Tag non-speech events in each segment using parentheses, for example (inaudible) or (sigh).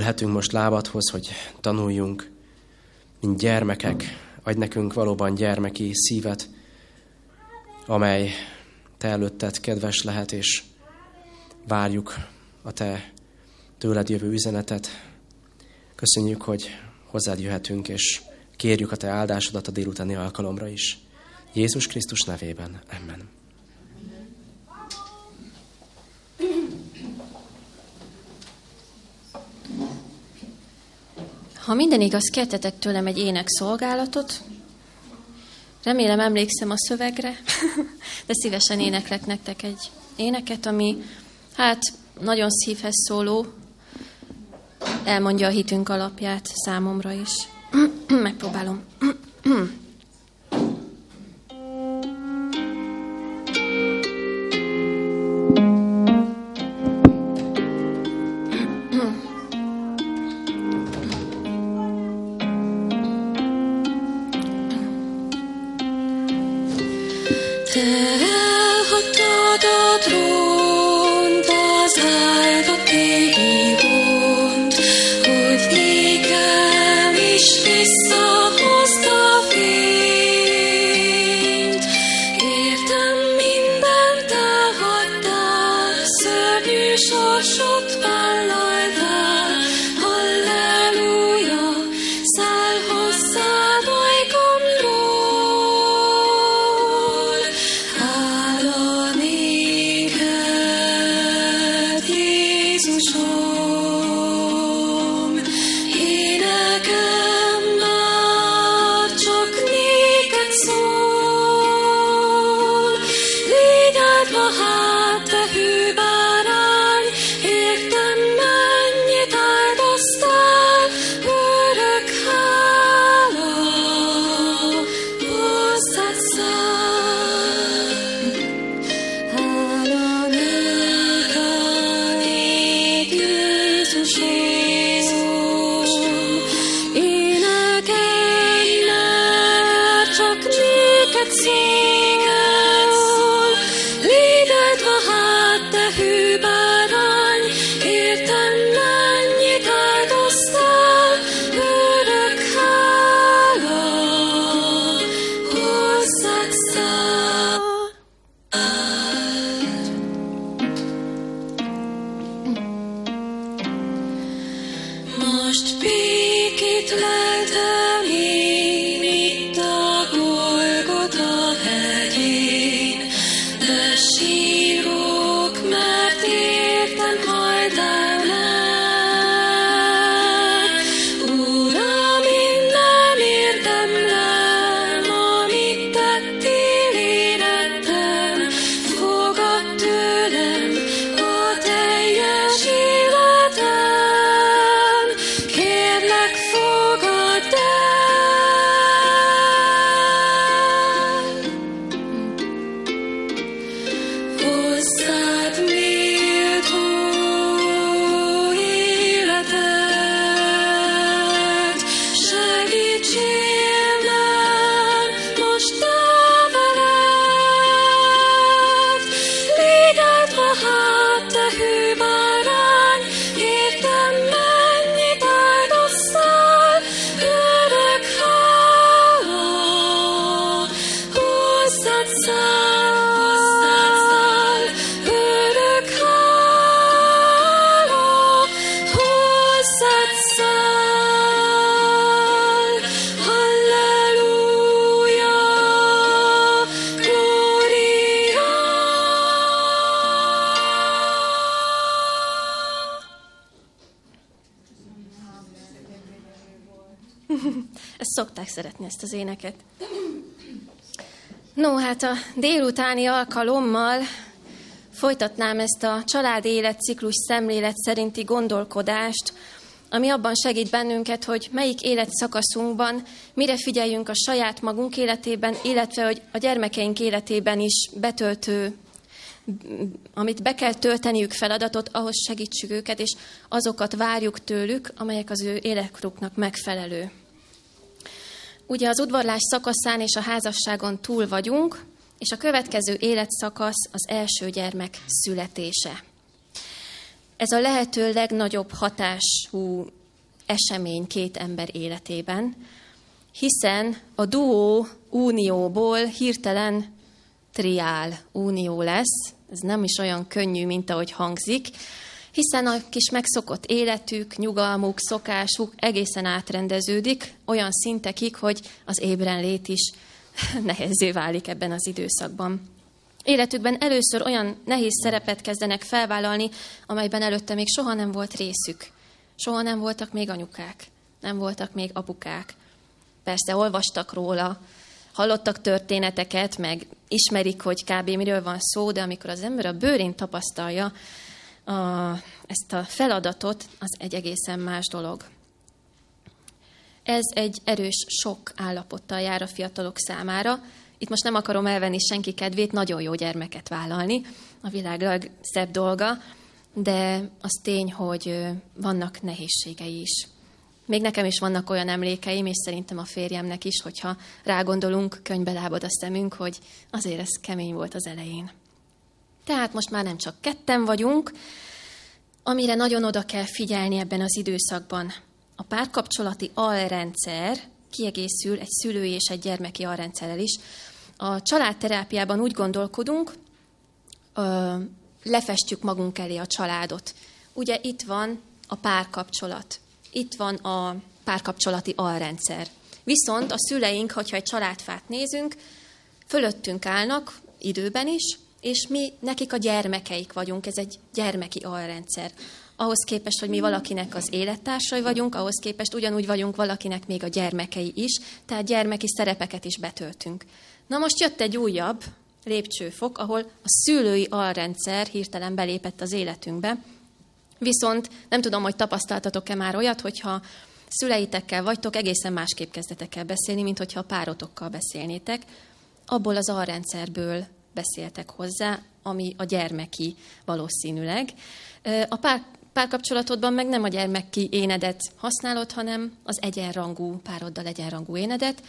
Ülhetünk most lábadhoz, hogy tanuljunk, mint gyermekek, adj nekünk valóban gyermeki szívet, amely te előtted kedves lehet, és várjuk a te tőled jövő üzenetet. Köszönjük, hogy hozzád jöhetünk, és kérjük a te áldásodat a délutáni alkalomra is. Jézus Krisztus nevében. Amen. Ha minden igaz, kettetek tőlem egy ének szolgálatot. Remélem emlékszem a szövegre, (laughs) de szívesen éneklek nektek egy éneket, ami hát nagyon szívhez szóló, elmondja a hitünk alapját számomra is. (clears throat) Megpróbálom. (clears throat) szeretni ezt az éneket. No, hát a délutáni alkalommal folytatnám ezt a családi életciklus szemlélet szerinti gondolkodást, ami abban segít bennünket, hogy melyik életszakaszunkban mire figyeljünk a saját magunk életében, illetve hogy a gyermekeink életében is betöltő, amit be kell tölteniük feladatot, ahhoz segítsük őket, és azokat várjuk tőlük, amelyek az ő életkoruknak megfelelő. Ugye az udvarlás szakaszán és a házasságon túl vagyunk, és a következő életszakasz az első gyermek születése. Ez a lehető legnagyobb hatású esemény két ember életében, hiszen a duó unióból hirtelen triál unió lesz, ez nem is olyan könnyű, mint ahogy hangzik, hiszen a kis megszokott életük, nyugalmuk, szokásuk egészen átrendeződik olyan szintekig, hogy az ébrenlét is (laughs) nehezé válik ebben az időszakban. Életükben először olyan nehéz szerepet kezdenek felvállalni, amelyben előtte még soha nem volt részük. Soha nem voltak még anyukák, nem voltak még apukák. Persze olvastak róla, hallottak történeteket, meg ismerik, hogy kb. miről van szó, de amikor az ember a bőrén tapasztalja a, ezt a feladatot, az egy egészen más dolog. Ez egy erős sok állapottal jár a fiatalok számára. Itt most nem akarom elvenni senki kedvét, nagyon jó gyermeket vállalni, a világ legszebb dolga, de az tény, hogy vannak nehézségei is. Még nekem is vannak olyan emlékeim, és szerintem a férjemnek is, hogyha rágondolunk, könyvbe lábad a szemünk, hogy azért ez kemény volt az elején. Tehát most már nem csak ketten vagyunk, amire nagyon oda kell figyelni ebben az időszakban. A párkapcsolati alrendszer kiegészül egy szülői és egy gyermeki alrendszerrel is. A családterápiában úgy gondolkodunk, lefestjük magunk elé a családot. Ugye itt van a párkapcsolat, itt van a párkapcsolati alrendszer. Viszont a szüleink, hogyha egy családfát nézünk, fölöttünk állnak időben is, és mi nekik a gyermekeik vagyunk, ez egy gyermeki alrendszer. Ahhoz képest, hogy mi valakinek az élettársai vagyunk, ahhoz képest ugyanúgy vagyunk valakinek még a gyermekei is, tehát gyermeki szerepeket is betöltünk. Na most jött egy újabb lépcsőfok, ahol a szülői alrendszer hirtelen belépett az életünkbe, Viszont nem tudom, hogy tapasztaltatok-e már olyat, hogyha szüleitekkel vagytok, egészen másképp kezdetek el beszélni, mint hogyha a párotokkal beszélnétek. Abból az alrendszerből beszéltek hozzá, ami a gyermeki valószínűleg. A pár, párkapcsolatodban meg nem a gyermeki énedet használod, hanem az egyenrangú pároddal egyenrangú énedet,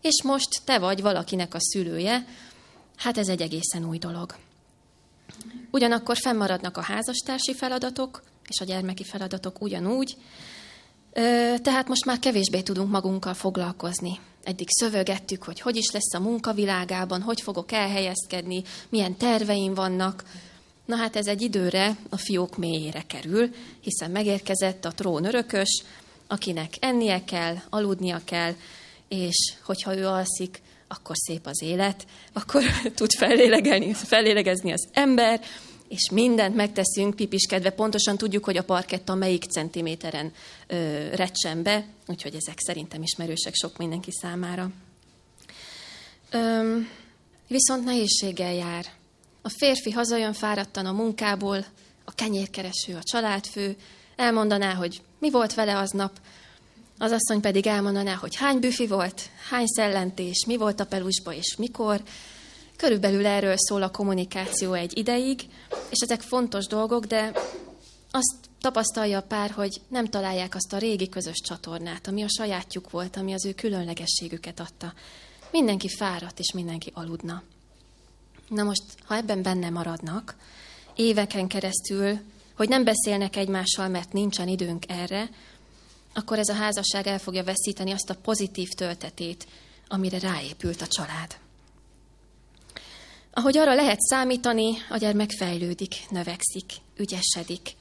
és most te vagy valakinek a szülője, hát ez egy egészen új dolog. Ugyanakkor fennmaradnak a házastársi feladatok, és a gyermeki feladatok ugyanúgy, tehát most már kevésbé tudunk magunkkal foglalkozni. Eddig szövögettük, hogy hogy is lesz a munkavilágában, hogy fogok elhelyezkedni, milyen terveim vannak. Na hát ez egy időre a fiók mélyére kerül, hiszen megérkezett a trón örökös, akinek ennie kell, aludnia kell, és hogyha ő alszik, akkor szép az élet, akkor (laughs) tud fellélegezni az ember, és mindent megteszünk pipiskedve, pontosan tudjuk, hogy a parketta melyik centiméteren ö, recsen be, úgyhogy ezek szerintem ismerősek sok mindenki számára. Ö, viszont nehézséggel jár. A férfi hazajön fáradtan a munkából, a kenyérkereső, a családfő, elmondaná, hogy mi volt vele aznap, az asszony pedig elmondaná, hogy hány büfi volt, hány szellentés, mi volt a pelusba és mikor, Körülbelül erről szól a kommunikáció egy ideig, és ezek fontos dolgok, de azt tapasztalja a pár, hogy nem találják azt a régi közös csatornát, ami a sajátjuk volt, ami az ő különlegességüket adta. Mindenki fáradt, és mindenki aludna. Na most, ha ebben benne maradnak, éveken keresztül, hogy nem beszélnek egymással, mert nincsen időnk erre, akkor ez a házasság el fogja veszíteni azt a pozitív töltetét, amire ráépült a család. Ahogy arra lehet számítani, a gyermek fejlődik, növekszik, ügyesedik.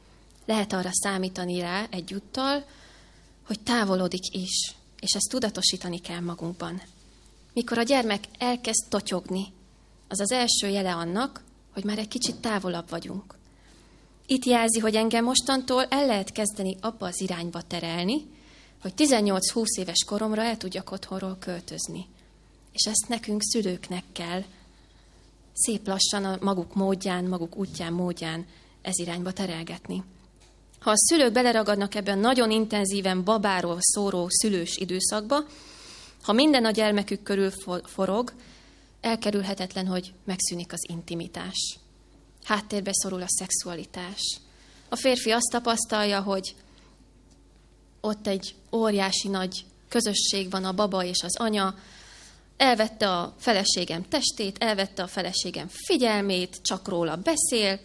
Lehet arra számítani rá egyúttal, hogy távolodik is, és ezt tudatosítani kell magunkban. Mikor a gyermek elkezd totyogni, az az első jele annak, hogy már egy kicsit távolabb vagyunk. Itt jelzi, hogy engem mostantól el lehet kezdeni abba az irányba terelni, hogy 18-20 éves koromra el tudjak otthonról költözni. És ezt nekünk szülőknek kell szép lassan a maguk módján, maguk útján, módján ez irányba terelgetni. Ha a szülők beleragadnak ebben nagyon intenzíven babáról szóró szülős időszakba, ha minden a gyermekük körül forog, elkerülhetetlen, hogy megszűnik az intimitás. Háttérbe szorul a szexualitás. A férfi azt tapasztalja, hogy ott egy óriási nagy közösség van a baba és az anya, elvette a feleségem testét, elvette a feleségem figyelmét, csak róla beszél,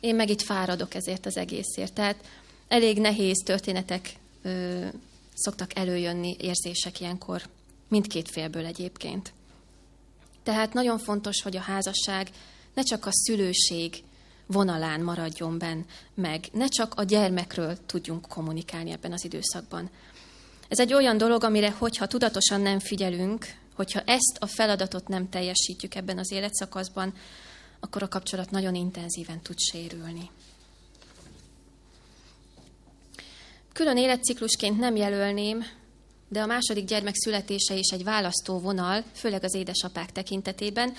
én meg itt fáradok ezért az egészért. Tehát elég nehéz történetek ö, szoktak előjönni, érzések ilyenkor, mindkét félből egyébként. Tehát nagyon fontos, hogy a házasság ne csak a szülőség vonalán maradjon benn meg, ne csak a gyermekről tudjunk kommunikálni ebben az időszakban. Ez egy olyan dolog, amire, hogyha tudatosan nem figyelünk, hogyha ezt a feladatot nem teljesítjük ebben az életszakaszban, akkor a kapcsolat nagyon intenzíven tud sérülni. Külön életciklusként nem jelölném, de a második gyermek születése is egy választó vonal, főleg az édesapák tekintetében,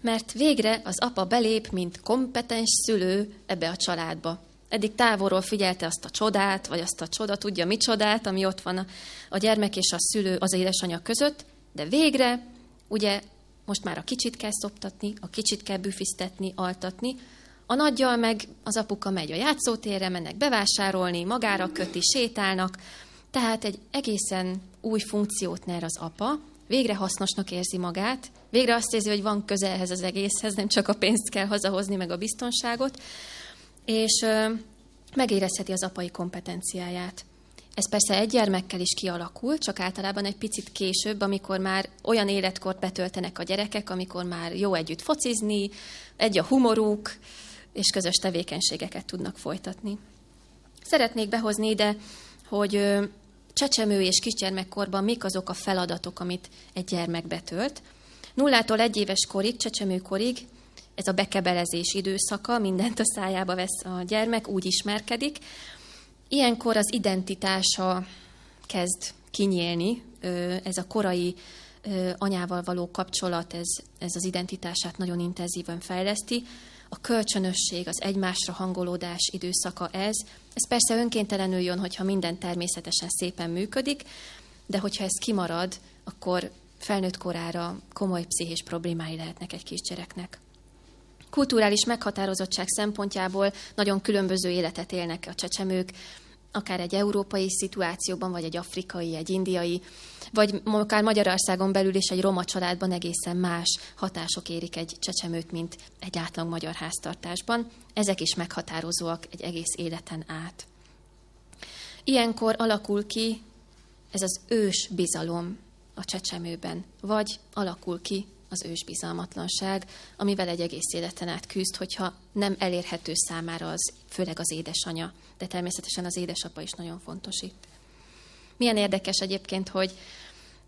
mert végre az apa belép, mint kompetens szülő ebbe a családba. Eddig távolról figyelte azt a csodát, vagy azt a csoda tudja mi csodát, ami ott van a, a gyermek és a szülő, az édesanyja között, de végre, ugye most már a kicsit kell szoptatni, a kicsit kell büfisztetni, altatni, a nagyjal meg az apuka megy a játszótérre, mennek bevásárolni, magára köti, sétálnak, tehát egy egészen új funkciót nyer az apa, végre hasznosnak érzi magát, végre azt érzi, hogy van közelhez az egészhez, nem csak a pénzt kell hazahozni, meg a biztonságot, és megérezheti az apai kompetenciáját. Ez persze egy gyermekkel is kialakul, csak általában egy picit később, amikor már olyan életkort betöltenek a gyerekek, amikor már jó együtt focizni, egy a humoruk, és közös tevékenységeket tudnak folytatni. Szeretnék behozni ide, hogy csecsemő és kisgyermekkorban mik azok a feladatok, amit egy gyermek betölt. Nullától egy éves korig, csecsemőkorig, ez a bekebelezés időszaka, mindent a szájába vesz a gyermek, úgy ismerkedik. Ilyenkor az identitása kezd kinyílni, ez a korai anyával való kapcsolat, ez, ez az identitását nagyon intenzíven fejleszti a kölcsönösség, az egymásra hangolódás időszaka ez. Ez persze önkéntelenül jön, hogyha minden természetesen szépen működik, de hogyha ez kimarad, akkor felnőtt korára komoly pszichés problémái lehetnek egy kisgyereknek. Kulturális meghatározottság szempontjából nagyon különböző életet élnek a csecsemők, akár egy európai szituációban, vagy egy afrikai, egy indiai, vagy akár Magyarországon belül is egy roma családban egészen más hatások érik egy csecsemőt, mint egy átlag magyar háztartásban. Ezek is meghatározóak egy egész életen át. Ilyenkor alakul ki ez az ős bizalom a csecsemőben, vagy alakul ki az ősbizalmatlanság, amivel egy egész életen át küzd, hogyha nem elérhető számára az, főleg az édesanya, de természetesen az édesapa is nagyon fontos itt. Milyen érdekes egyébként, hogy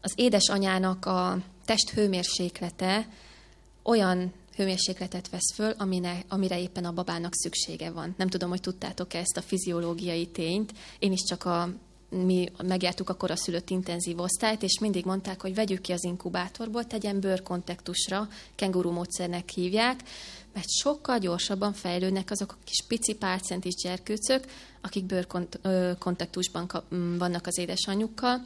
az édesanyának a test hőmérséklete olyan hőmérsékletet vesz föl, amine, amire éppen a babának szüksége van. Nem tudom, hogy tudtátok-e ezt a fiziológiai tényt. Én is csak a mi megjártuk a szülött intenzív osztályt, és mindig mondták, hogy vegyük ki az inkubátorból, tegyen bőrkontaktusra, kenguru módszernek hívják, mert sokkal gyorsabban fejlődnek azok a kis pici párcentis gyerkőcök, akik bőrkontaktusban vannak az édesanyjukkal,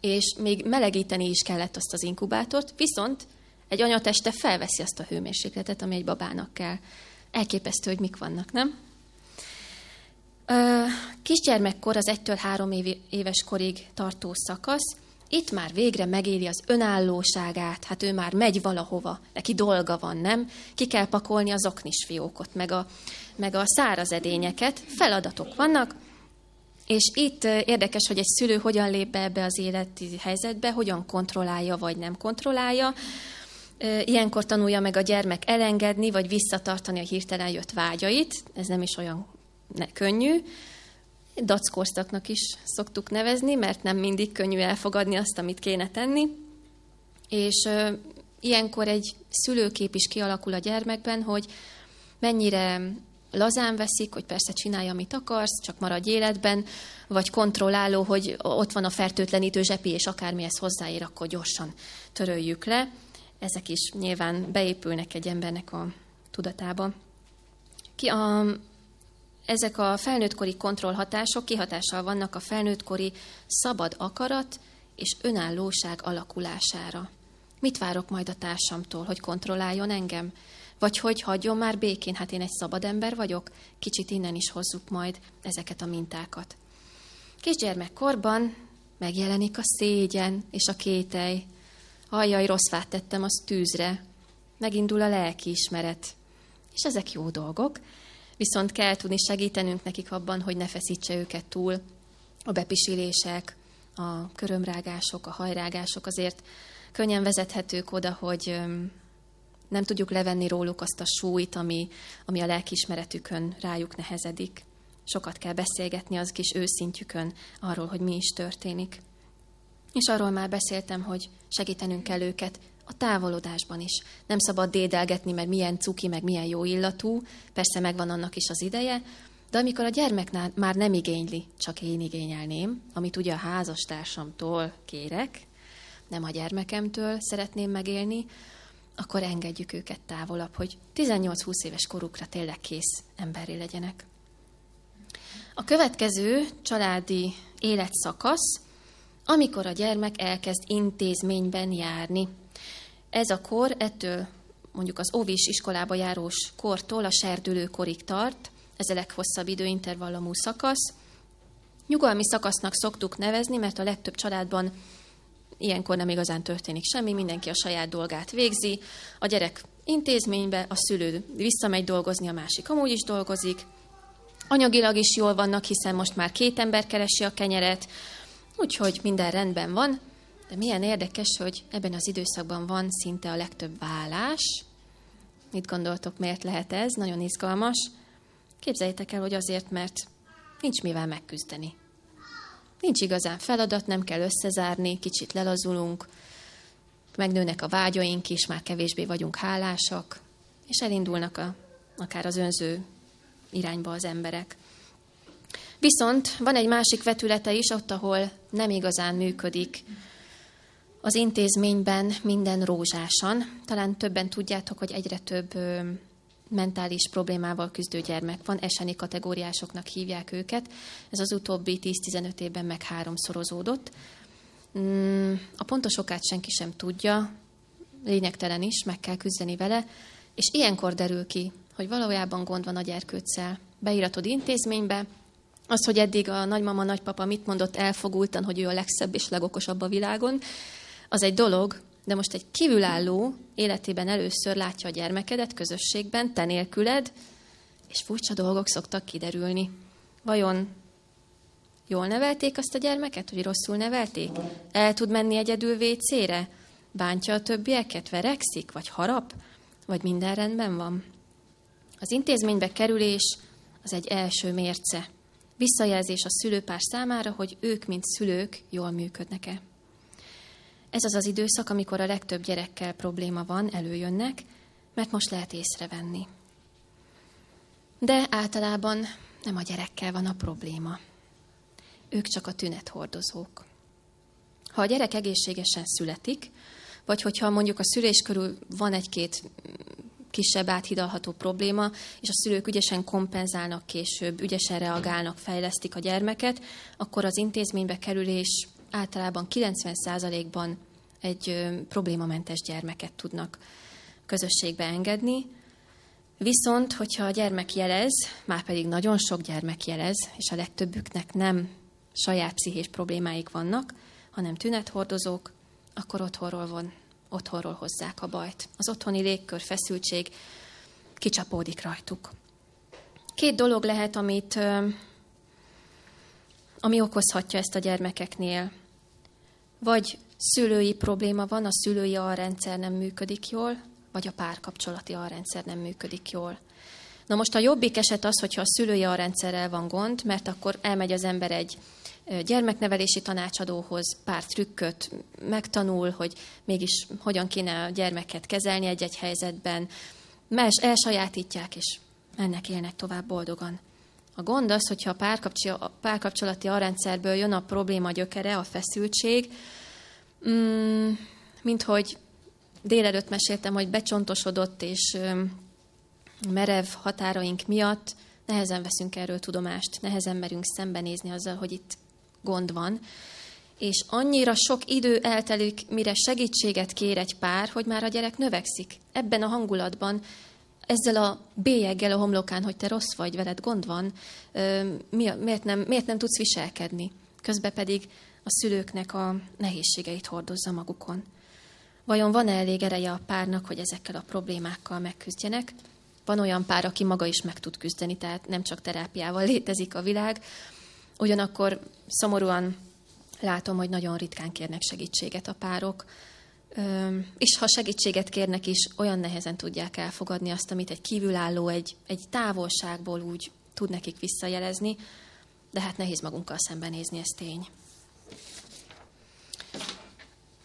és még melegíteni is kellett azt az inkubátort, viszont egy anyateste felveszi azt a hőmérsékletet, ami egy babának kell. Elképesztő, hogy mik vannak, nem? Kisgyermekkor az 1-től 3 éves korig tartó szakasz, itt már végre megéli az önállóságát, hát ő már megy valahova, neki dolga van, nem? Ki kell pakolni az oknis fiókot, meg a, meg a száraz edényeket, feladatok vannak, és itt érdekes, hogy egy szülő hogyan lép be ebbe az életi helyzetbe, hogyan kontrollálja, vagy nem kontrollálja. Ilyenkor tanulja meg a gyermek elengedni, vagy visszatartani a hirtelen jött vágyait. Ez nem is olyan ne, könnyű. Dackorszaknak is szoktuk nevezni, mert nem mindig könnyű elfogadni azt, amit kéne tenni. És ö, ilyenkor egy szülőkép is kialakul a gyermekben, hogy mennyire lazán veszik, hogy persze csinálja, amit akarsz, csak maradj életben, vagy kontrolláló, hogy ott van a fertőtlenítő zsepi, és akármihez hozzáér, akkor gyorsan töröljük le. Ezek is nyilván beépülnek egy embernek a tudatába. Ki a, ezek a felnőttkori kontrollhatások kihatással vannak a felnőttkori szabad akarat és önállóság alakulására. Mit várok majd a társamtól, hogy kontrolláljon engem? Vagy hogy hagyjon már békén, hát én egy szabad ember vagyok? Kicsit innen is hozzuk majd ezeket a mintákat. Kisgyermekkorban megjelenik a szégyen és a kételj. Ajjaj, rossz fát tettem, az tűzre. Megindul a lelkiismeret. És ezek jó dolgok, viszont kell tudni segítenünk nekik abban, hogy ne feszítse őket túl a bepisilések, a körömrágások, a hajrágások azért könnyen vezethetők oda, hogy nem tudjuk levenni róluk azt a súlyt, ami, ami a lelkiismeretükön rájuk nehezedik. Sokat kell beszélgetni az kis őszintjükön arról, hogy mi is történik. És arról már beszéltem, hogy segítenünk kell őket a távolodásban is. Nem szabad dédelgetni, mert milyen cuki, meg milyen jó illatú, persze megvan annak is az ideje, de amikor a gyermek már nem igényli, csak én igényelném, amit ugye a házastársamtól kérek, nem a gyermekemtől szeretném megélni, akkor engedjük őket távolabb, hogy 18-20 éves korukra tényleg kész emberi legyenek. A következő családi életszakasz, amikor a gyermek elkezd intézményben járni. Ez a kor ettől mondjuk az óvis iskolába járós kortól a serdülő korig tart, ez a leghosszabb időintervallumú szakasz. Nyugalmi szakasznak szoktuk nevezni, mert a legtöbb családban ilyenkor nem igazán történik semmi, mindenki a saját dolgát végzi, a gyerek intézménybe, a szülő visszamegy dolgozni, a másik amúgy is dolgozik, anyagilag is jól vannak, hiszen most már két ember keresi a kenyeret, úgyhogy minden rendben van, de milyen érdekes, hogy ebben az időszakban van szinte a legtöbb vállás. Mit gondoltok, miért lehet ez? Nagyon izgalmas. Képzeljétek el, hogy azért, mert nincs mivel megküzdeni. Nincs igazán feladat, nem kell összezárni, kicsit lelazulunk, megnőnek a vágyaink is, már kevésbé vagyunk hálásak, és elindulnak a, akár az önző irányba az emberek. Viszont van egy másik vetülete is, ott, ahol nem igazán működik az intézményben minden rózsásan. Talán többen tudjátok, hogy egyre több mentális problémával küzdő gyermek van, eseni kategóriásoknak hívják őket. Ez az utóbbi 10-15 évben meg háromszorozódott. Mm, a pontos okát senki sem tudja, lényegtelen is, meg kell küzdeni vele, és ilyenkor derül ki, hogy valójában gond van a gyerkőccel. Beíratod intézménybe, az, hogy eddig a nagymama, nagypapa mit mondott elfogultan, hogy ő a legszebb és legokosabb a világon, az egy dolog, de most egy kívülálló életében először látja a gyermekedet közösségben, te nélküled, és furcsa dolgok szoktak kiderülni. Vajon jól nevelték azt a gyermeket, vagy rosszul nevelték? El tud menni egyedül vécére? Bántja a többieket? Verekszik? Vagy harap? Vagy minden rendben van? Az intézménybe kerülés az egy első mérce. Visszajelzés a szülőpár számára, hogy ők, mint szülők, jól működnek-e. Ez az az időszak, amikor a legtöbb gyerekkel probléma van, előjönnek, mert most lehet észrevenni. De általában nem a gyerekkel van a probléma. Ők csak a tünethordozók. Ha a gyerek egészségesen születik, vagy hogyha mondjuk a szülés körül van egy-két kisebb áthidalható probléma, és a szülők ügyesen kompenzálnak később, ügyesen reagálnak, fejlesztik a gyermeket, akkor az intézménybe kerülés általában 90%-ban egy problémamentes gyermeket tudnak közösségbe engedni. Viszont, hogyha a gyermek jelez, már pedig nagyon sok gyermek jelez, és a legtöbbüknek nem saját pszichés problémáik vannak, hanem tünethordozók, akkor otthonról van, otthonról hozzák a bajt. Az otthoni légkör, feszültség kicsapódik rajtuk. Két dolog lehet, amit, ami okozhatja ezt a gyermekeknél. Vagy szülői probléma van, a szülői alrendszer nem működik jól, vagy a párkapcsolati alrendszer nem működik jól. Na most a jobbik eset az, hogyha a szülői alrendszerrel van gond, mert akkor elmegy az ember egy gyermeknevelési tanácsadóhoz, pár trükköt megtanul, hogy mégis hogyan kéne a gyermeket kezelni egy-egy helyzetben, más elsajátítják, és ennek élnek tovább boldogan. A gond az, hogyha a párkapcsolati alrendszerből jön a probléma gyökere, a feszültség, mm, mint hogy délelőtt meséltem, hogy becsontosodott és merev határaink miatt nehezen veszünk erről tudomást, nehezen merünk szembenézni azzal, hogy itt gond van, és annyira sok idő eltelik, mire segítséget kér egy pár, hogy már a gyerek növekszik. Ebben a hangulatban, ezzel a bélyeggel a homlokán, hogy te rossz vagy, veled gond van, miért nem, miért nem tudsz viselkedni? Közben pedig a szülőknek a nehézségeit hordozza magukon. Vajon van-e elég ereje a párnak, hogy ezekkel a problémákkal megküzdjenek, Van olyan pár, aki maga is meg tud küzdeni, tehát nem csak terápiával létezik a világ. Ugyanakkor szomorúan látom, hogy nagyon ritkán kérnek segítséget a párok, és ha segítséget kérnek is, olyan nehezen tudják elfogadni azt, amit egy kívülálló, egy, egy távolságból úgy tud nekik visszajelezni, de hát nehéz magunkkal szembenézni, ez tény.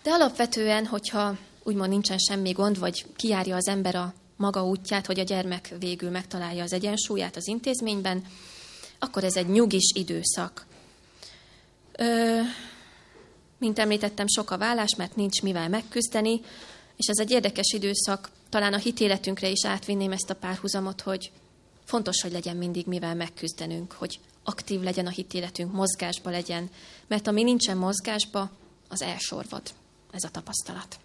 De alapvetően, hogyha úgymond nincsen semmi gond, vagy kiárja az ember a maga útját, hogy a gyermek végül megtalálja az egyensúlyát az intézményben, akkor ez egy nyugis időszak. Ö, mint említettem, sok a vállás, mert nincs mivel megküzdeni, és ez egy érdekes időszak. Talán a hitéletünkre is átvinném ezt a párhuzamot, hogy fontos, hogy legyen mindig mivel megküzdenünk, hogy aktív legyen a hitéletünk, mozgásba legyen, mert ami nincsen mozgásba, az elsorvad. Ez a tapasztalat.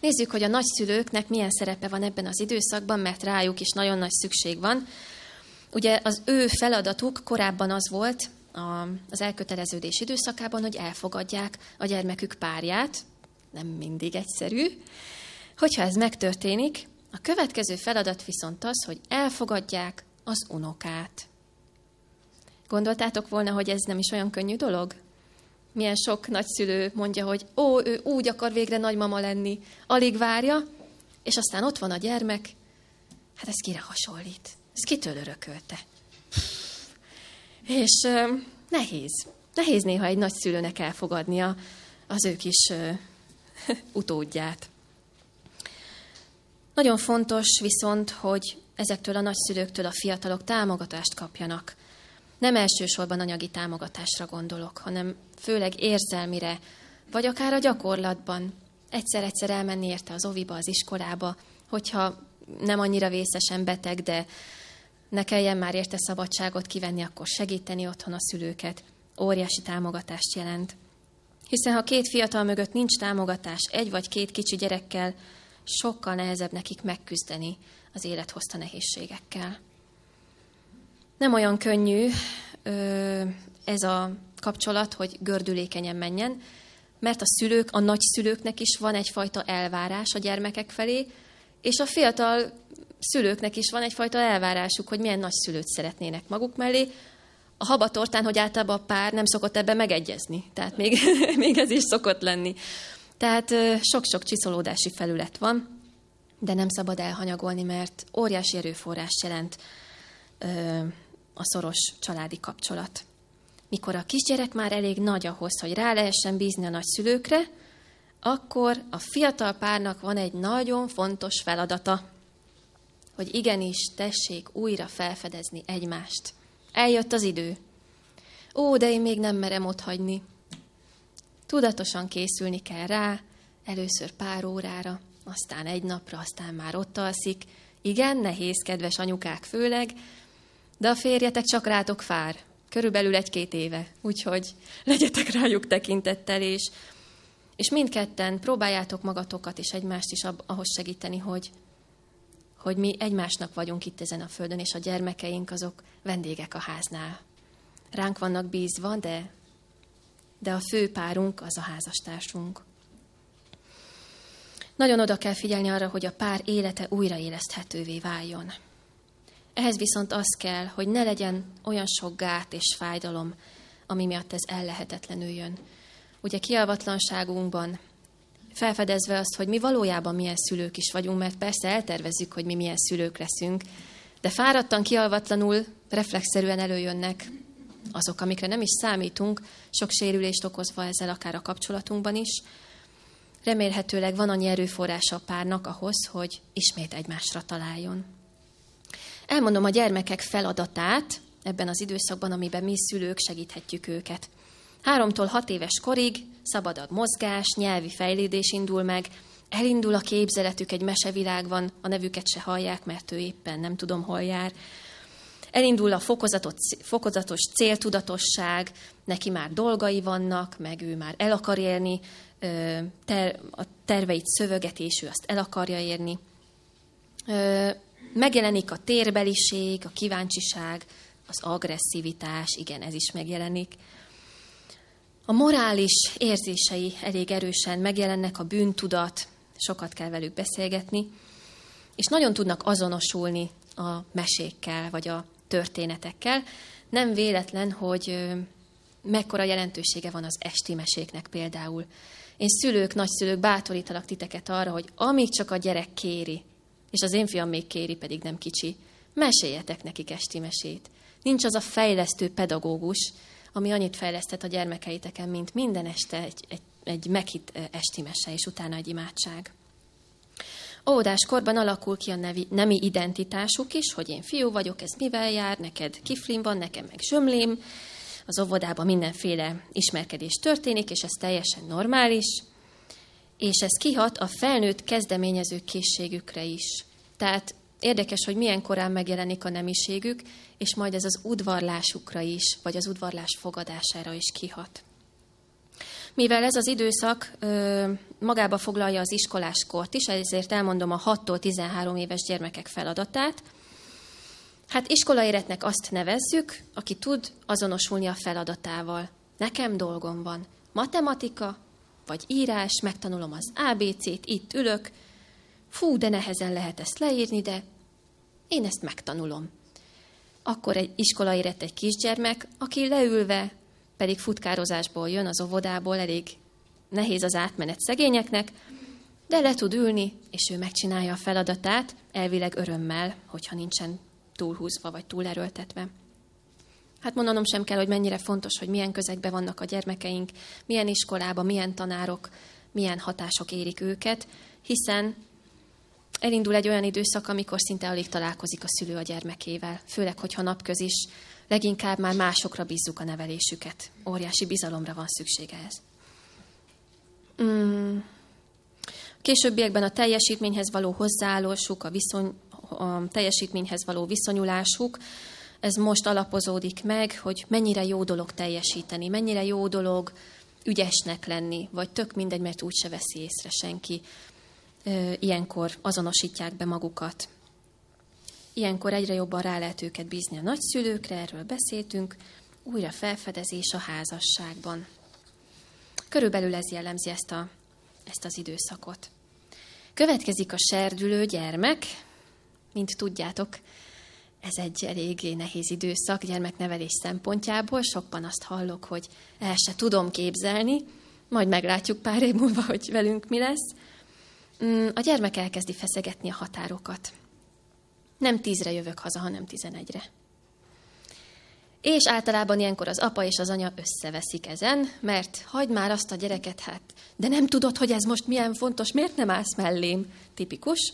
Nézzük, hogy a nagyszülőknek milyen szerepe van ebben az időszakban, mert rájuk is nagyon nagy szükség van. Ugye az ő feladatuk korábban az volt, az elköteleződés időszakában, hogy elfogadják a gyermekük párját, nem mindig egyszerű. Hogyha ez megtörténik, a következő feladat viszont az, hogy elfogadják az unokát. Gondoltátok volna, hogy ez nem is olyan könnyű dolog? Milyen sok nagyszülő mondja, hogy ó, ő úgy akar végre nagymama lenni, alig várja, és aztán ott van a gyermek, hát ez kire hasonlít? Ez kitől örökölte? És nehéz. Nehéz néha egy nagyszülőnek elfogadnia az ő kis (laughs) utódját. Nagyon fontos viszont, hogy ezektől a nagyszülőktől a fiatalok támogatást kapjanak. Nem elsősorban anyagi támogatásra gondolok, hanem főleg érzelmire, vagy akár a gyakorlatban. Egyszer-egyszer elmenni érte az oviba, az iskolába, hogyha nem annyira vészesen beteg, de ne kelljen már érte szabadságot kivenni, akkor segíteni otthon a szülőket. Óriási támogatást jelent. Hiszen ha két fiatal mögött nincs támogatás, egy vagy két kicsi gyerekkel, sokkal nehezebb nekik megküzdeni az élet hozta nehézségekkel. Nem olyan könnyű ez a kapcsolat, hogy gördülékenyen menjen, mert a szülők, a nagyszülőknek is van egyfajta elvárás a gyermekek felé, és a fiatal szülőknek is van egyfajta elvárásuk, hogy milyen nagyszülőt szeretnének maguk mellé. A habatortán, hogy általában a pár nem szokott ebben megegyezni. Tehát még, (laughs) még ez is szokott lenni. Tehát sok-sok csiszolódási felület van, de nem szabad elhanyagolni, mert óriási erőforrás jelent a szoros családi kapcsolat. Mikor a kisgyerek már elég nagy ahhoz, hogy rá lehessen bízni a nagyszülőkre, akkor a fiatal párnak van egy nagyon fontos feladata, hogy igenis tessék újra felfedezni egymást. Eljött az idő. Ó, de én még nem merem otthagyni. Tudatosan készülni kell rá, először pár órára, aztán egy napra, aztán már ott alszik. Igen, nehéz, kedves anyukák főleg, de a férjetek csak rátok fár. Körülbelül egy-két éve, úgyhogy legyetek rájuk tekintettel, és, és mindketten próbáljátok magatokat és egymást is ahhoz segíteni, hogy, hogy mi egymásnak vagyunk itt ezen a földön, és a gyermekeink azok vendégek a háznál. Ránk vannak bízva, de, de a fő párunk az a házastársunk. Nagyon oda kell figyelni arra, hogy a pár élete újraéleszthetővé váljon. Ehhez viszont az kell, hogy ne legyen olyan sok gát és fájdalom, ami miatt ez ellehetetlenüljön. Ugye kialvatlanságunkban felfedezve azt, hogy mi valójában milyen szülők is vagyunk, mert persze eltervezzük, hogy mi milyen szülők leszünk, de fáradtan, kialvatlanul, reflexzerűen előjönnek azok, amikre nem is számítunk, sok sérülést okozva ezzel akár a kapcsolatunkban is. Remélhetőleg van annyi erőforrása a párnak ahhoz, hogy ismét egymásra találjon. Elmondom a gyermekek feladatát ebben az időszakban, amiben mi szülők segíthetjük őket. Háromtól hat éves korig szabadabb mozgás, nyelvi fejlődés indul meg, elindul a képzeletük egy mesevilágban, a nevüket se hallják, mert ő éppen nem tudom, hol jár. Elindul a fokozatos céltudatosság, neki már dolgai vannak, meg ő már el akar érni, a terveit szövögeti, és ő azt el akarja érni. Megjelenik a térbeliség, a kíváncsiság, az agresszivitás, igen, ez is megjelenik. A morális érzései elég erősen megjelennek, a bűntudat, sokat kell velük beszélgetni. és nagyon tudnak azonosulni a mesékkel, vagy a történetekkel. Nem véletlen, hogy mekkora jelentősége van az esti meséknek például. Én szülők, nagyszülők bátorítalak titeket arra, hogy amíg csak a gyerek kéri, és az én fiam még kéri, pedig nem kicsi, meséljetek nekik esti mesét. Nincs az a fejlesztő pedagógus, ami annyit fejlesztett a gyermekeiteken, mint minden este egy, egy, egy meghitt esti mese, és utána egy imádság. Óvodás korban alakul ki a nevi, nemi identitásuk is, hogy én fiú vagyok, ez mivel jár, neked kiflim van, nekem meg zsömlém. Az óvodában mindenféle ismerkedés történik, és ez teljesen normális. És ez kihat a felnőtt kezdeményező készségükre is. Tehát Érdekes, hogy milyen korán megjelenik a nemiségük, és majd ez az udvarlásukra is, vagy az udvarlás fogadására is kihat. Mivel ez az időszak ö, magába foglalja az iskoláskort is, ezért elmondom a 6-tól 13 éves gyermekek feladatát. Hát iskolaéretnek azt nevezzük, aki tud azonosulni a feladatával. Nekem dolgom van. Matematika, vagy írás, megtanulom az ABC-t, itt ülök, Fú, de nehezen lehet ezt leírni, de én ezt megtanulom. Akkor egy iskola érett egy kisgyermek, aki leülve, pedig futkározásból jön az óvodából, elég nehéz az átmenet szegényeknek, de le tud ülni, és ő megcsinálja a feladatát, elvileg örömmel, hogyha nincsen túlhúzva vagy túlerőltetve. Hát mondanom sem kell, hogy mennyire fontos, hogy milyen közegben vannak a gyermekeink, milyen iskolában, milyen tanárok, milyen hatások érik őket, hiszen elindul egy olyan időszak, amikor szinte alig találkozik a szülő a gyermekével, főleg, hogyha napközis, leginkább már másokra bízzuk a nevelésüket. Óriási bizalomra van szüksége ez. Mm. Későbbiekben a teljesítményhez való hozzáállásuk, a, viszony, a teljesítményhez való viszonyulásuk, ez most alapozódik meg, hogy mennyire jó dolog teljesíteni, mennyire jó dolog ügyesnek lenni, vagy tök mindegy, mert úgyse veszi észre senki ilyenkor azonosítják be magukat. Ilyenkor egyre jobban rá lehet őket bízni a nagyszülőkre, erről beszéltünk, újra felfedezés a házasságban. Körülbelül ez jellemzi ezt, a, ezt az időszakot. Következik a serdülő gyermek, mint tudjátok, ez egy eléggé nehéz időszak gyermeknevelés szempontjából. Sokban azt hallok, hogy el se tudom képzelni, majd meglátjuk pár év múlva, hogy velünk mi lesz. Mm, a gyermek elkezdi feszegetni a határokat. Nem tízre jövök haza, hanem tizenegyre. És általában ilyenkor az apa és az anya összeveszik ezen, mert hagyd már azt a gyereket, hát, de nem tudod, hogy ez most milyen fontos, miért nem állsz mellém? Tipikus.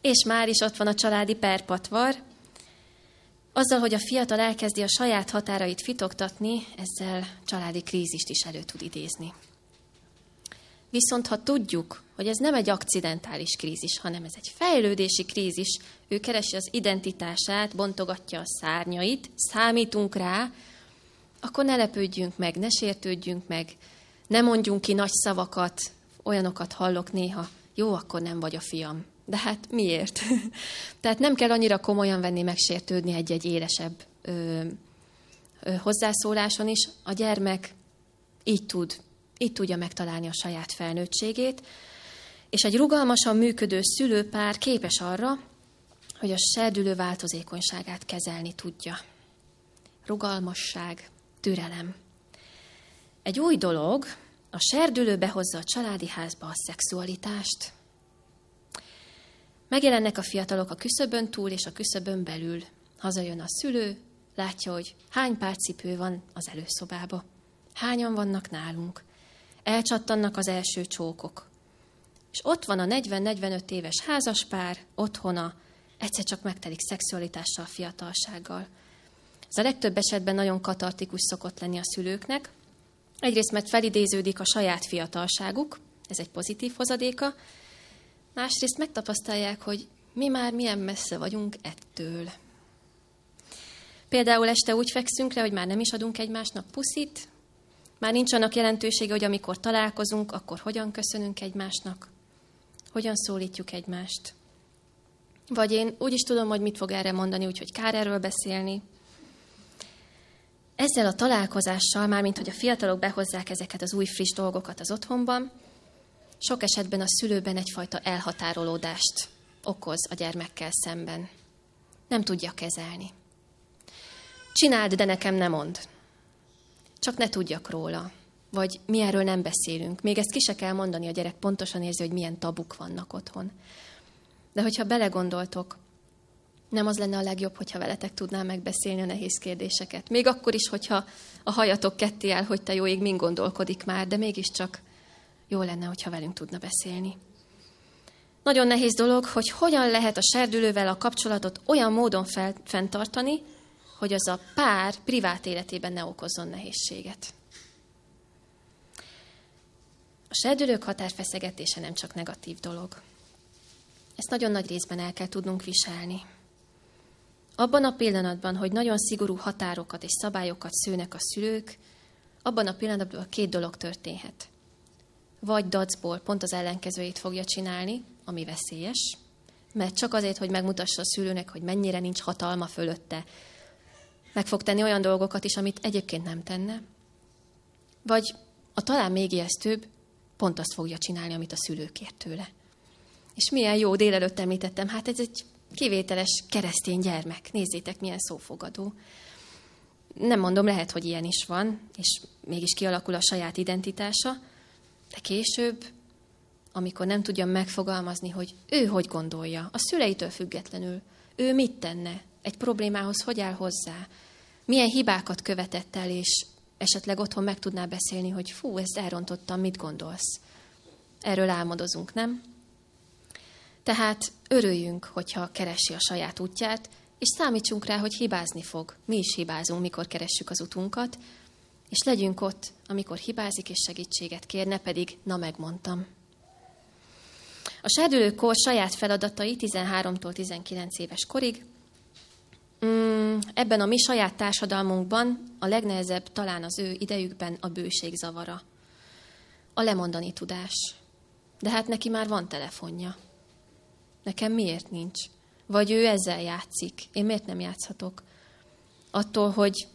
És már is ott van a családi perpatvar. Azzal, hogy a fiatal elkezdi a saját határait fitoktatni, ezzel családi krízist is elő tud idézni. Viszont ha tudjuk, hogy ez nem egy akcidentális krízis, hanem ez egy fejlődési krízis, ő keresi az identitását, bontogatja a szárnyait, számítunk rá, akkor ne lepődjünk meg, ne sértődjünk meg, ne mondjunk ki nagy szavakat, olyanokat hallok néha, jó, akkor nem vagy a fiam. De hát miért? (laughs) Tehát nem kell annyira komolyan venni, megsértődni egy-egy élesebb ö, ö, hozzászóláson is. A gyermek így tud itt tudja megtalálni a saját felnőttségét, és egy rugalmasan működő szülőpár képes arra, hogy a serdülő változékonyságát kezelni tudja. Rugalmasság, türelem. Egy új dolog, a serdülő behozza a családi házba a szexualitást. Megjelennek a fiatalok a küszöbön túl és a küszöbön belül. Hazajön a szülő, látja, hogy hány pár cipő van az előszobába. Hányan vannak nálunk elcsattannak az első csókok. És ott van a 40-45 éves házaspár, otthona, egyszer csak megtelik szexualitással, fiatalsággal. Ez a legtöbb esetben nagyon katartikus szokott lenni a szülőknek. Egyrészt, mert felidéződik a saját fiatalságuk, ez egy pozitív hozadéka, másrészt megtapasztalják, hogy mi már milyen messze vagyunk ettől. Például este úgy fekszünk le, hogy már nem is adunk egymásnak puszit, már nincs annak jelentősége, hogy amikor találkozunk, akkor hogyan köszönünk egymásnak, hogyan szólítjuk egymást. Vagy én úgy is tudom, hogy mit fog erre mondani, úgyhogy kár erről beszélni. Ezzel a találkozással, már mint hogy a fiatalok behozzák ezeket az új friss dolgokat az otthonban, sok esetben a szülőben egyfajta elhatárolódást okoz a gyermekkel szemben. Nem tudja kezelni. Csináld, de nekem nem mond. Csak ne tudjak róla. Vagy mi erről nem beszélünk. Még ezt ki se kell mondani, a gyerek pontosan érzi, hogy milyen tabuk vannak otthon. De hogyha belegondoltok, nem az lenne a legjobb, hogyha veletek tudnám megbeszélni a nehéz kérdéseket. Még akkor is, hogyha a hajatok ketté el, hogy te jó ég, mind gondolkodik már, de mégiscsak jó lenne, hogyha velünk tudna beszélni. Nagyon nehéz dolog, hogy hogyan lehet a serdülővel a kapcsolatot olyan módon fel, fenntartani, hogy az a pár privát életében ne okozzon nehézséget. A serdülők határfeszegetése nem csak negatív dolog. Ezt nagyon nagy részben el kell tudnunk viselni. Abban a pillanatban, hogy nagyon szigorú határokat és szabályokat szőnek a szülők, abban a pillanatban két dolog történhet. Vagy dacból pont az ellenkezőjét fogja csinálni, ami veszélyes, mert csak azért, hogy megmutassa a szülőnek, hogy mennyire nincs hatalma fölötte, meg fog tenni olyan dolgokat is, amit egyébként nem tenne. Vagy a talán még ijesztőbb, pont azt fogja csinálni, amit a szülő kért tőle. És milyen jó délelőtt említettem, hát ez egy kivételes keresztény gyermek. Nézzétek, milyen szófogadó. Nem mondom, lehet, hogy ilyen is van, és mégis kialakul a saját identitása, de később, amikor nem tudja megfogalmazni, hogy ő hogy gondolja, a szüleitől függetlenül, ő mit tenne, egy problémához hogy áll hozzá, milyen hibákat követett el, és esetleg otthon meg tudná beszélni, hogy fú, ezt elrontottam, mit gondolsz? Erről álmodozunk, nem? Tehát örüljünk, hogyha keresi a saját útját, és számítsunk rá, hogy hibázni fog. Mi is hibázunk, mikor keressük az utunkat, és legyünk ott, amikor hibázik és segítséget kér, ne pedig, na megmondtam. A serdülőkor saját feladatai 13-tól 19 éves korig. Mm, ebben a mi saját társadalmunkban a legnehezebb talán az ő idejükben a bőség zavara. A lemondani tudás. De hát neki már van telefonja. Nekem miért nincs? Vagy ő ezzel játszik. Én miért nem játszhatok? Attól, hogy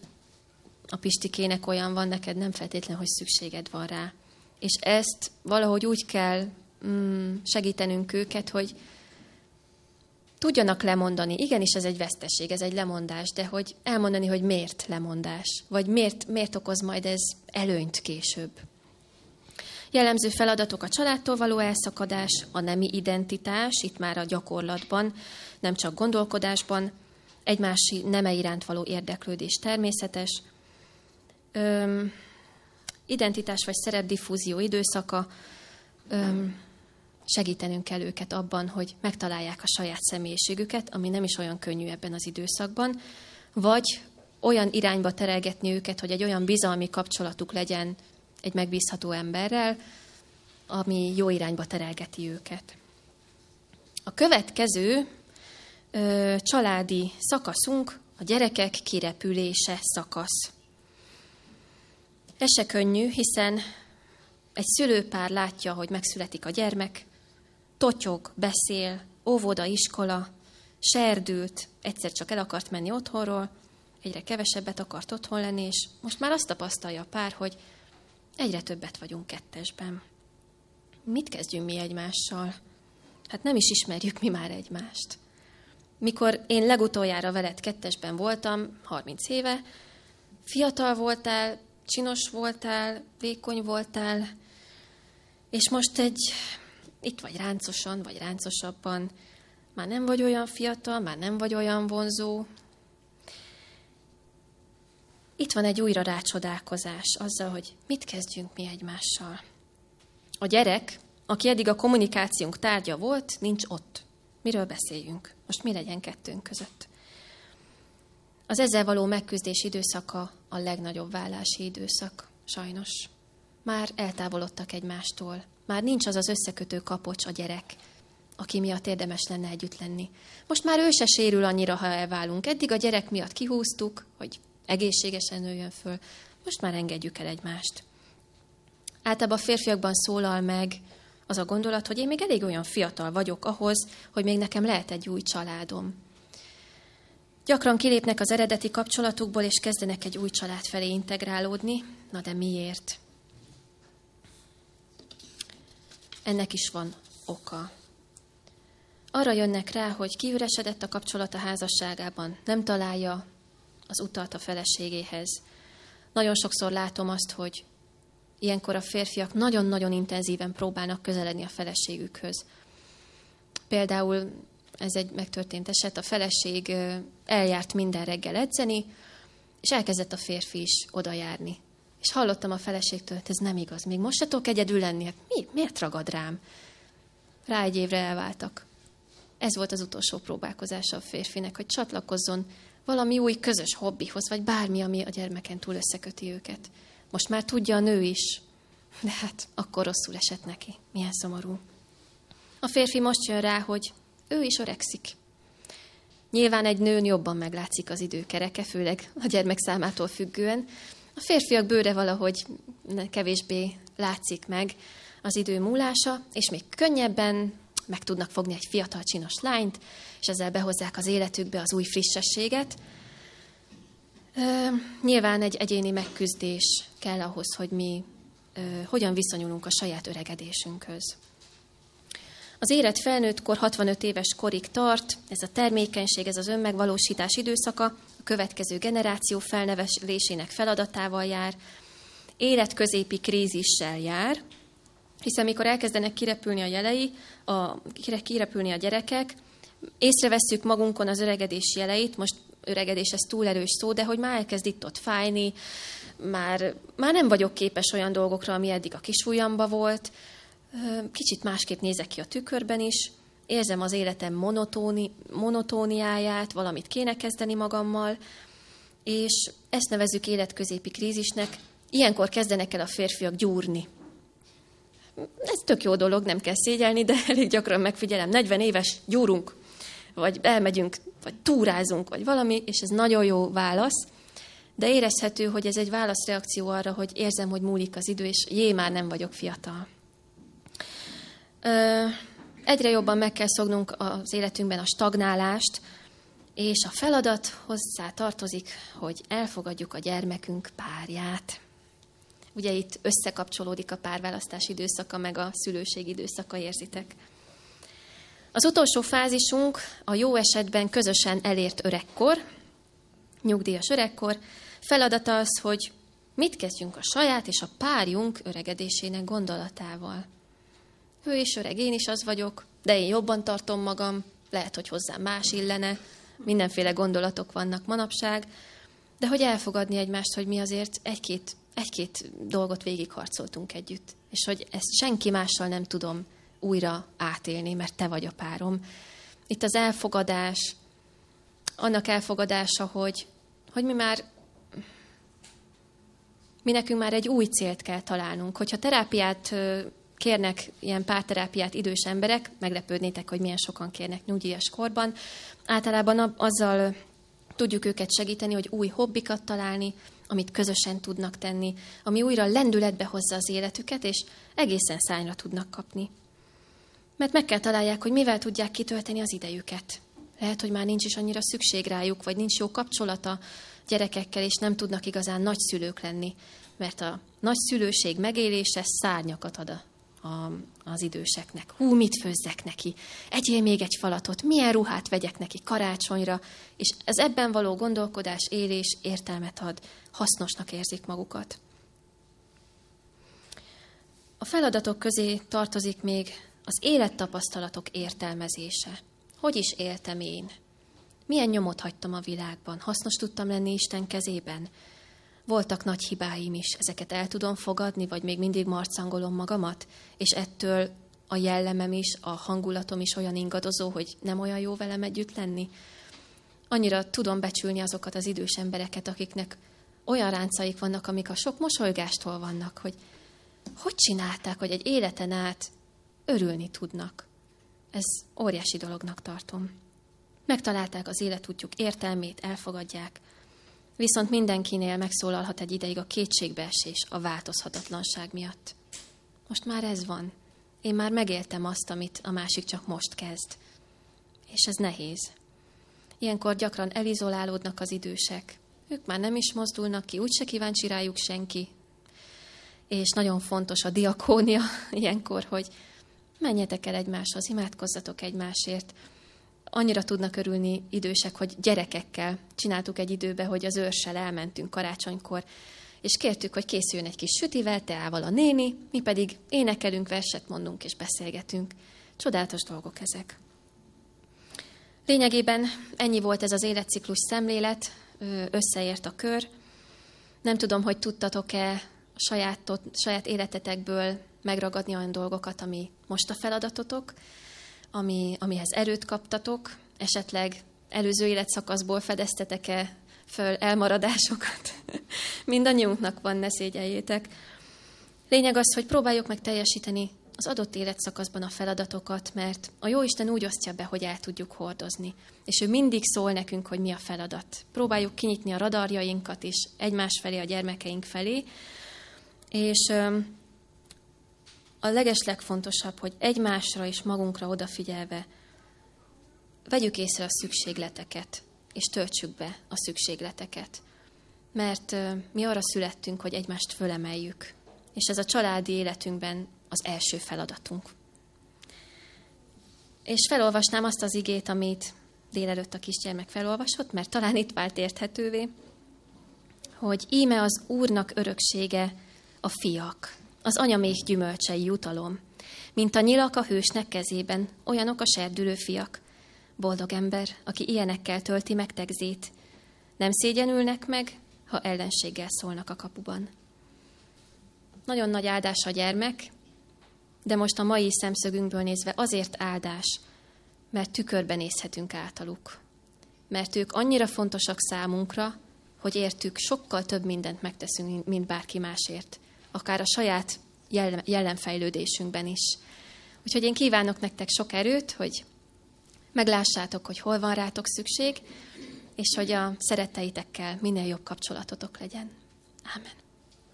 a Pistikének olyan van, neked nem feltétlen, hogy szükséged van rá. És ezt valahogy úgy kell mm, segítenünk őket, hogy tudjanak lemondani. Igenis, ez egy veszteség, ez egy lemondás, de hogy elmondani, hogy miért lemondás, vagy miért, miért okoz majd ez előnyt később. Jellemző feladatok a családtól való elszakadás, a nemi identitás, itt már a gyakorlatban, nem csak gondolkodásban, egymási neme iránt való érdeklődés természetes, öm, identitás vagy szerepdiffúzió időszaka, öm, segítenünk kell őket abban, hogy megtalálják a saját személyiségüket, ami nem is olyan könnyű ebben az időszakban, vagy olyan irányba terelgetni őket, hogy egy olyan bizalmi kapcsolatuk legyen egy megbízható emberrel, ami jó irányba terelgeti őket. A következő ö, családi szakaszunk a gyerekek kirepülése szakasz. Ez se könnyű, hiszen egy szülőpár látja, hogy megszületik a gyermek, totyog, beszél, óvoda, iskola, serdült, egyszer csak el akart menni otthonról, egyre kevesebbet akart otthon lenni, és most már azt tapasztalja a pár, hogy egyre többet vagyunk kettesben. Mit kezdjünk mi egymással? Hát nem is ismerjük mi már egymást. Mikor én legutoljára veled kettesben voltam, 30 éve, fiatal voltál, csinos voltál, vékony voltál, és most egy, itt vagy ráncosan, vagy ráncosabban, már nem vagy olyan fiatal, már nem vagy olyan vonzó, itt van egy újra rácsodálkozás azzal, hogy mit kezdjünk mi egymással. A gyerek, aki eddig a kommunikációnk tárgya volt, nincs ott. Miről beszéljünk? Most mi legyen kettőnk között? Az ezzel való megküzdés időszaka a legnagyobb vállási időszak, sajnos. Már eltávolodtak egymástól. Már nincs az az összekötő kapocs a gyerek, aki miatt érdemes lenne együtt lenni. Most már ő se sérül annyira, ha elválunk. Eddig a gyerek miatt kihúztuk, hogy egészségesen nőjön föl. Most már engedjük el egymást. Általában a férfiakban szólal meg az a gondolat, hogy én még elég olyan fiatal vagyok ahhoz, hogy még nekem lehet egy új családom. Gyakran kilépnek az eredeti kapcsolatukból, és kezdenek egy új család felé integrálódni. Na de miért? Ennek is van oka. arra jönnek rá, hogy kiüresedett a kapcsolat a házasságában, nem találja az utat a feleségéhez. Nagyon sokszor látom azt, hogy ilyenkor a férfiak nagyon-nagyon intenzíven próbálnak közeledni a feleségükhöz. Például ez egy megtörtént eset, a feleség eljárt minden reggel edzeni, és elkezdett a férfi is oda járni. És hallottam a feleségtől, hogy ez nem igaz, még most se tudok egyedül lenni, hát mi, miért ragad rám? Rá egy évre elváltak. Ez volt az utolsó próbálkozása a férfinek, hogy csatlakozzon valami új közös hobbihoz, vagy bármi, ami a gyermeken túl összeköti őket. Most már tudja a nő is, de hát akkor rosszul esett neki. Milyen szomorú. A férfi most jön rá, hogy ő is öregszik. Nyilván egy nőn jobban meglátszik az időkereke, főleg a gyermek számától függően. A férfiak bőre valahogy kevésbé látszik meg az idő múlása, és még könnyebben meg tudnak fogni egy fiatal csinos lányt, és ezzel behozzák az életükbe az új frissességet. Ö, nyilván egy egyéni megküzdés kell ahhoz, hogy mi ö, hogyan viszonyulunk a saját öregedésünkhöz. Az élet felnőttkor 65 éves korig tart, ez a termékenység, ez az önmegvalósítás időszaka, a következő generáció felnevelésének feladatával jár, életközépi krízissel jár, hiszen mikor elkezdenek kirepülni a jelei, a, kirepülni a gyerekek, észrevesszük magunkon az öregedés jeleit, most öregedés ez túl erős szó, de hogy már elkezd itt-ott fájni, már, már nem vagyok képes olyan dolgokra, ami eddig a kisújamba volt, kicsit másképp nézek ki a tükörben is, érzem az életem monotóni, monotóniáját, valamit kéne kezdeni magammal, és ezt nevezzük életközépi krízisnek. Ilyenkor kezdenek el a férfiak gyúrni. Ez tök jó dolog, nem kell szégyelni, de elég gyakran megfigyelem, 40 éves, gyúrunk, vagy elmegyünk, vagy túrázunk, vagy valami, és ez nagyon jó válasz, de érezhető, hogy ez egy válaszreakció arra, hogy érzem, hogy múlik az idő, és jé, már nem vagyok fiatal. Egyre jobban meg kell szognunk az életünkben a stagnálást, és a feladat hozzá tartozik, hogy elfogadjuk a gyermekünk párját. Ugye itt összekapcsolódik a párválasztás időszaka, meg a szülőség időszaka, érzitek. Az utolsó fázisunk a jó esetben közösen elért öregkor, nyugdíjas öregkor. Feladata az, hogy mit kezdjünk a saját és a párjunk öregedésének gondolatával. Ő is öreg, én is az vagyok, de én jobban tartom magam, lehet, hogy hozzám más illene, mindenféle gondolatok vannak manapság, de hogy elfogadni egymást, hogy mi azért egy-két, egy-két dolgot végigharcoltunk együtt, és hogy ezt senki mással nem tudom újra átélni, mert te vagy a párom. Itt az elfogadás, annak elfogadása, hogy, hogy mi már mi nekünk már egy új célt kell találnunk. Hogyha terápiát kérnek ilyen párterápiát idős emberek, meglepődnétek, hogy milyen sokan kérnek nyugdíjas korban. Általában azzal tudjuk őket segíteni, hogy új hobbikat találni, amit közösen tudnak tenni, ami újra lendületbe hozza az életüket, és egészen szányra tudnak kapni. Mert meg kell találják, hogy mivel tudják kitölteni az idejüket. Lehet, hogy már nincs is annyira szükség rájuk, vagy nincs jó kapcsolata gyerekekkel, és nem tudnak igazán nagyszülők lenni, mert a nagyszülőség megélése szárnyakat ad a a, az időseknek. Hú, mit főzzek neki? Egyél még egy falatot, milyen ruhát vegyek neki karácsonyra, és ez ebben való gondolkodás, élés értelmet ad, hasznosnak érzik magukat. A feladatok közé tartozik még az élettapasztalatok értelmezése. Hogy is éltem én? Milyen nyomot hagytam a világban? Hasznos tudtam lenni Isten kezében? Voltak nagy hibáim is, ezeket el tudom fogadni, vagy még mindig marcangolom magamat, és ettől a jellemem is, a hangulatom is olyan ingadozó, hogy nem olyan jó velem együtt lenni. Annyira tudom becsülni azokat az idős embereket, akiknek olyan ráncaik vannak, amik a sok mosolygástól vannak, hogy hogy csinálták, hogy egy életen át örülni tudnak. Ez óriási dolognak tartom. Megtalálták az életútjuk értelmét, elfogadják, Viszont mindenkinél megszólalhat egy ideig a kétségbeesés, a változhatatlanság miatt. Most már ez van. Én már megéltem azt, amit a másik csak most kezd. És ez nehéz. Ilyenkor gyakran elizolálódnak az idősek. Ők már nem is mozdulnak ki, úgyse kíváncsi rájuk senki. És nagyon fontos a diakónia (laughs) ilyenkor, hogy menjetek el egymáshoz, imádkozzatok egymásért. Annyira tudnak örülni idősek, hogy gyerekekkel csináltuk egy időbe, hogy az őrssel elmentünk karácsonykor, és kértük, hogy készüljön egy kis sütivel, teával a néni, mi pedig énekelünk, verset mondunk és beszélgetünk. Csodálatos dolgok ezek. Lényegében ennyi volt ez az életciklus szemlélet, összeért a kör. Nem tudom, hogy tudtatok-e sajátot, saját életetekből megragadni olyan dolgokat, ami most a feladatotok, ami, amihez erőt kaptatok, esetleg előző életszakaszból fedeztetek-e föl elmaradásokat. (laughs) Mindannyiunknak van, ne szégyeljétek. Lényeg az, hogy próbáljuk meg teljesíteni az adott életszakaszban a feladatokat, mert a Jóisten úgy osztja be, hogy el tudjuk hordozni. És ő mindig szól nekünk, hogy mi a feladat. Próbáljuk kinyitni a radarjainkat is egymás felé, a gyermekeink felé. És a legeslegfontosabb, hogy egymásra és magunkra odafigyelve vegyük észre a szükségleteket, és töltsük be a szükségleteket. Mert mi arra születtünk, hogy egymást fölemeljük. És ez a családi életünkben az első feladatunk. És felolvasnám azt az igét, amit délelőtt a kisgyermek felolvasott, mert talán itt vált érthetővé, hogy íme az Úrnak öröksége a fiak, az anyamék gyümölcsei jutalom, mint a nyilak a hősnek kezében, olyanok a serdülő fiak. Boldog ember, aki ilyenekkel tölti meg tegzét. Nem szégyenülnek meg, ha ellenséggel szólnak a kapuban. Nagyon nagy áldás a gyermek, de most a mai szemszögünkből nézve azért áldás, mert tükörben nézhetünk általuk. Mert ők annyira fontosak számunkra, hogy értük sokkal több mindent megteszünk, mint bárki másért. Akár a saját jelenfejlődésünkben is. Úgyhogy én kívánok nektek sok erőt, hogy meglássátok, hogy hol van rátok szükség, és hogy a szeretteitekkel minél jobb kapcsolatotok legyen. Amen.